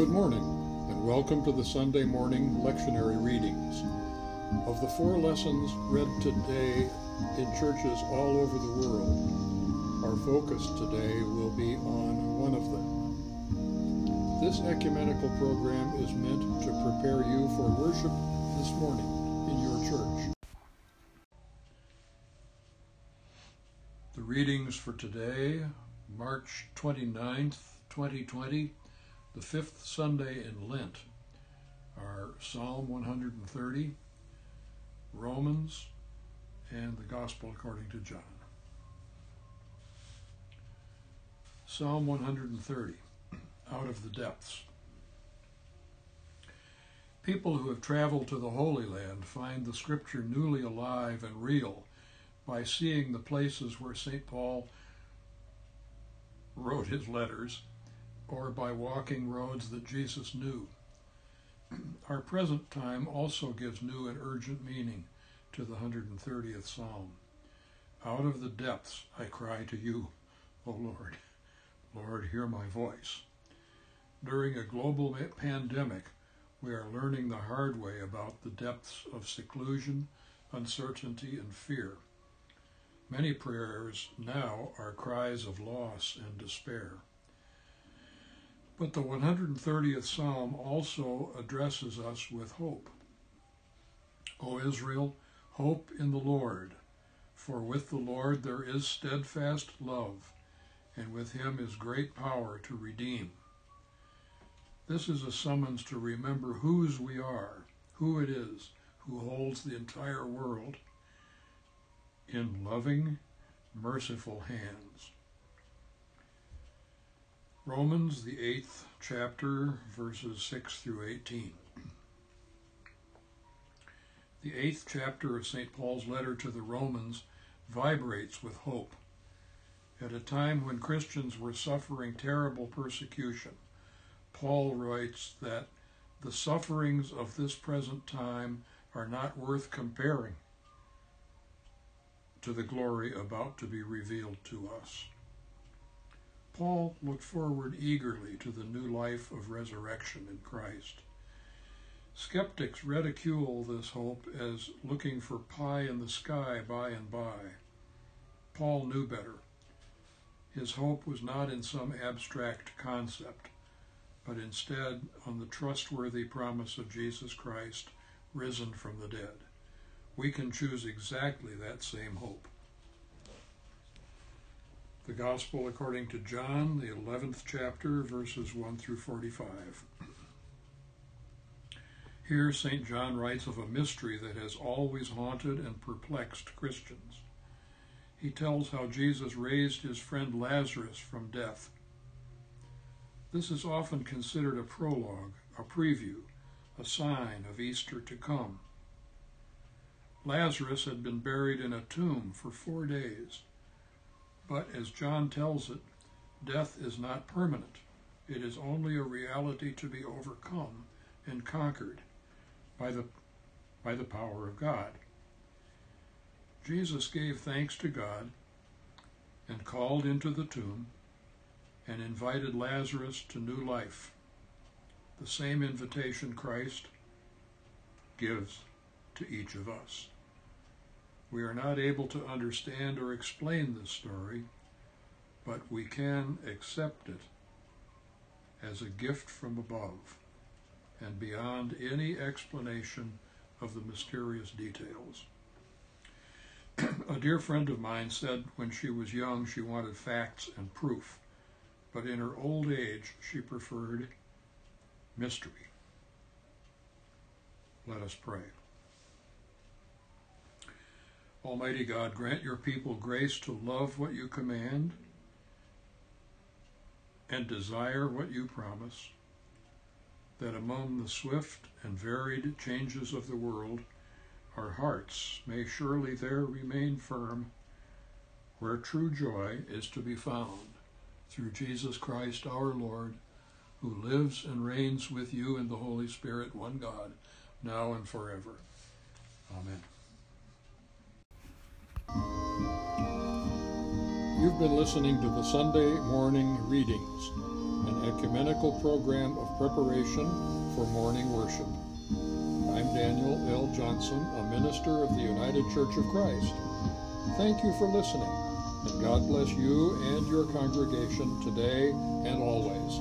Good morning, and welcome to the Sunday morning lectionary readings. Of the four lessons read today in churches all over the world, our focus today will be on one of them. This ecumenical program is meant to prepare you for worship this morning in your church. The readings for today, March 29th, 2020, the fifth Sunday in Lent, are Psalm 130, Romans, and the Gospel according to John. Psalm 130, Out of the Depths. People who have traveled to the Holy Land find the Scripture newly alive and real by seeing the places where St. Paul wrote his letters or by walking roads that Jesus knew. Our present time also gives new and urgent meaning to the 130th Psalm. Out of the depths I cry to you, O Lord. Lord, hear my voice. During a global pandemic, we are learning the hard way about the depths of seclusion, uncertainty, and fear. Many prayers now are cries of loss and despair. But the 130th Psalm also addresses us with hope. O Israel, hope in the Lord, for with the Lord there is steadfast love, and with him is great power to redeem. This is a summons to remember whose we are, who it is who holds the entire world in loving, merciful hands. Romans, the eighth chapter, verses 6 through 18. The eighth chapter of St. Paul's letter to the Romans vibrates with hope. At a time when Christians were suffering terrible persecution, Paul writes that the sufferings of this present time are not worth comparing to the glory about to be revealed to us. Paul looked forward eagerly to the new life of resurrection in Christ. Skeptics ridicule this hope as looking for pie in the sky by and by. Paul knew better. His hope was not in some abstract concept, but instead on the trustworthy promise of Jesus Christ risen from the dead we can choose exactly that same hope. The Gospel according to John, the 11th chapter, verses 1 through 45. Here, St. John writes of a mystery that has always haunted and perplexed Christians. He tells how Jesus raised his friend Lazarus from death. This is often considered a prologue, a preview, a sign of Easter to come. Lazarus had been buried in a tomb for four days. But as John tells it, death is not permanent. It is only a reality to be overcome and conquered by the, by the power of God. Jesus gave thanks to God and called into the tomb and invited Lazarus to new life. The same invitation Christ gives to each of us. We are not able to understand or explain this story, but we can accept it as a gift from above and beyond any explanation of the mysterious details. a dear friend of mine said when she was young she wanted facts and proof, but in her old age she preferred mystery. Let us pray. Almighty God, grant your people grace to love what you command and desire what you promise, that among the swift and varied changes of the world, our hearts may surely there remain firm, where true joy is to be found through Jesus Christ our Lord, who lives and reigns with you in the Holy Spirit, one God, now and forever. You've been listening to the Sunday morning readings, an ecumenical program of preparation for morning worship. I'm Daniel L. Johnson, a minister of the United Church of Christ. Thank you for listening, and God bless you and your congregation today and always.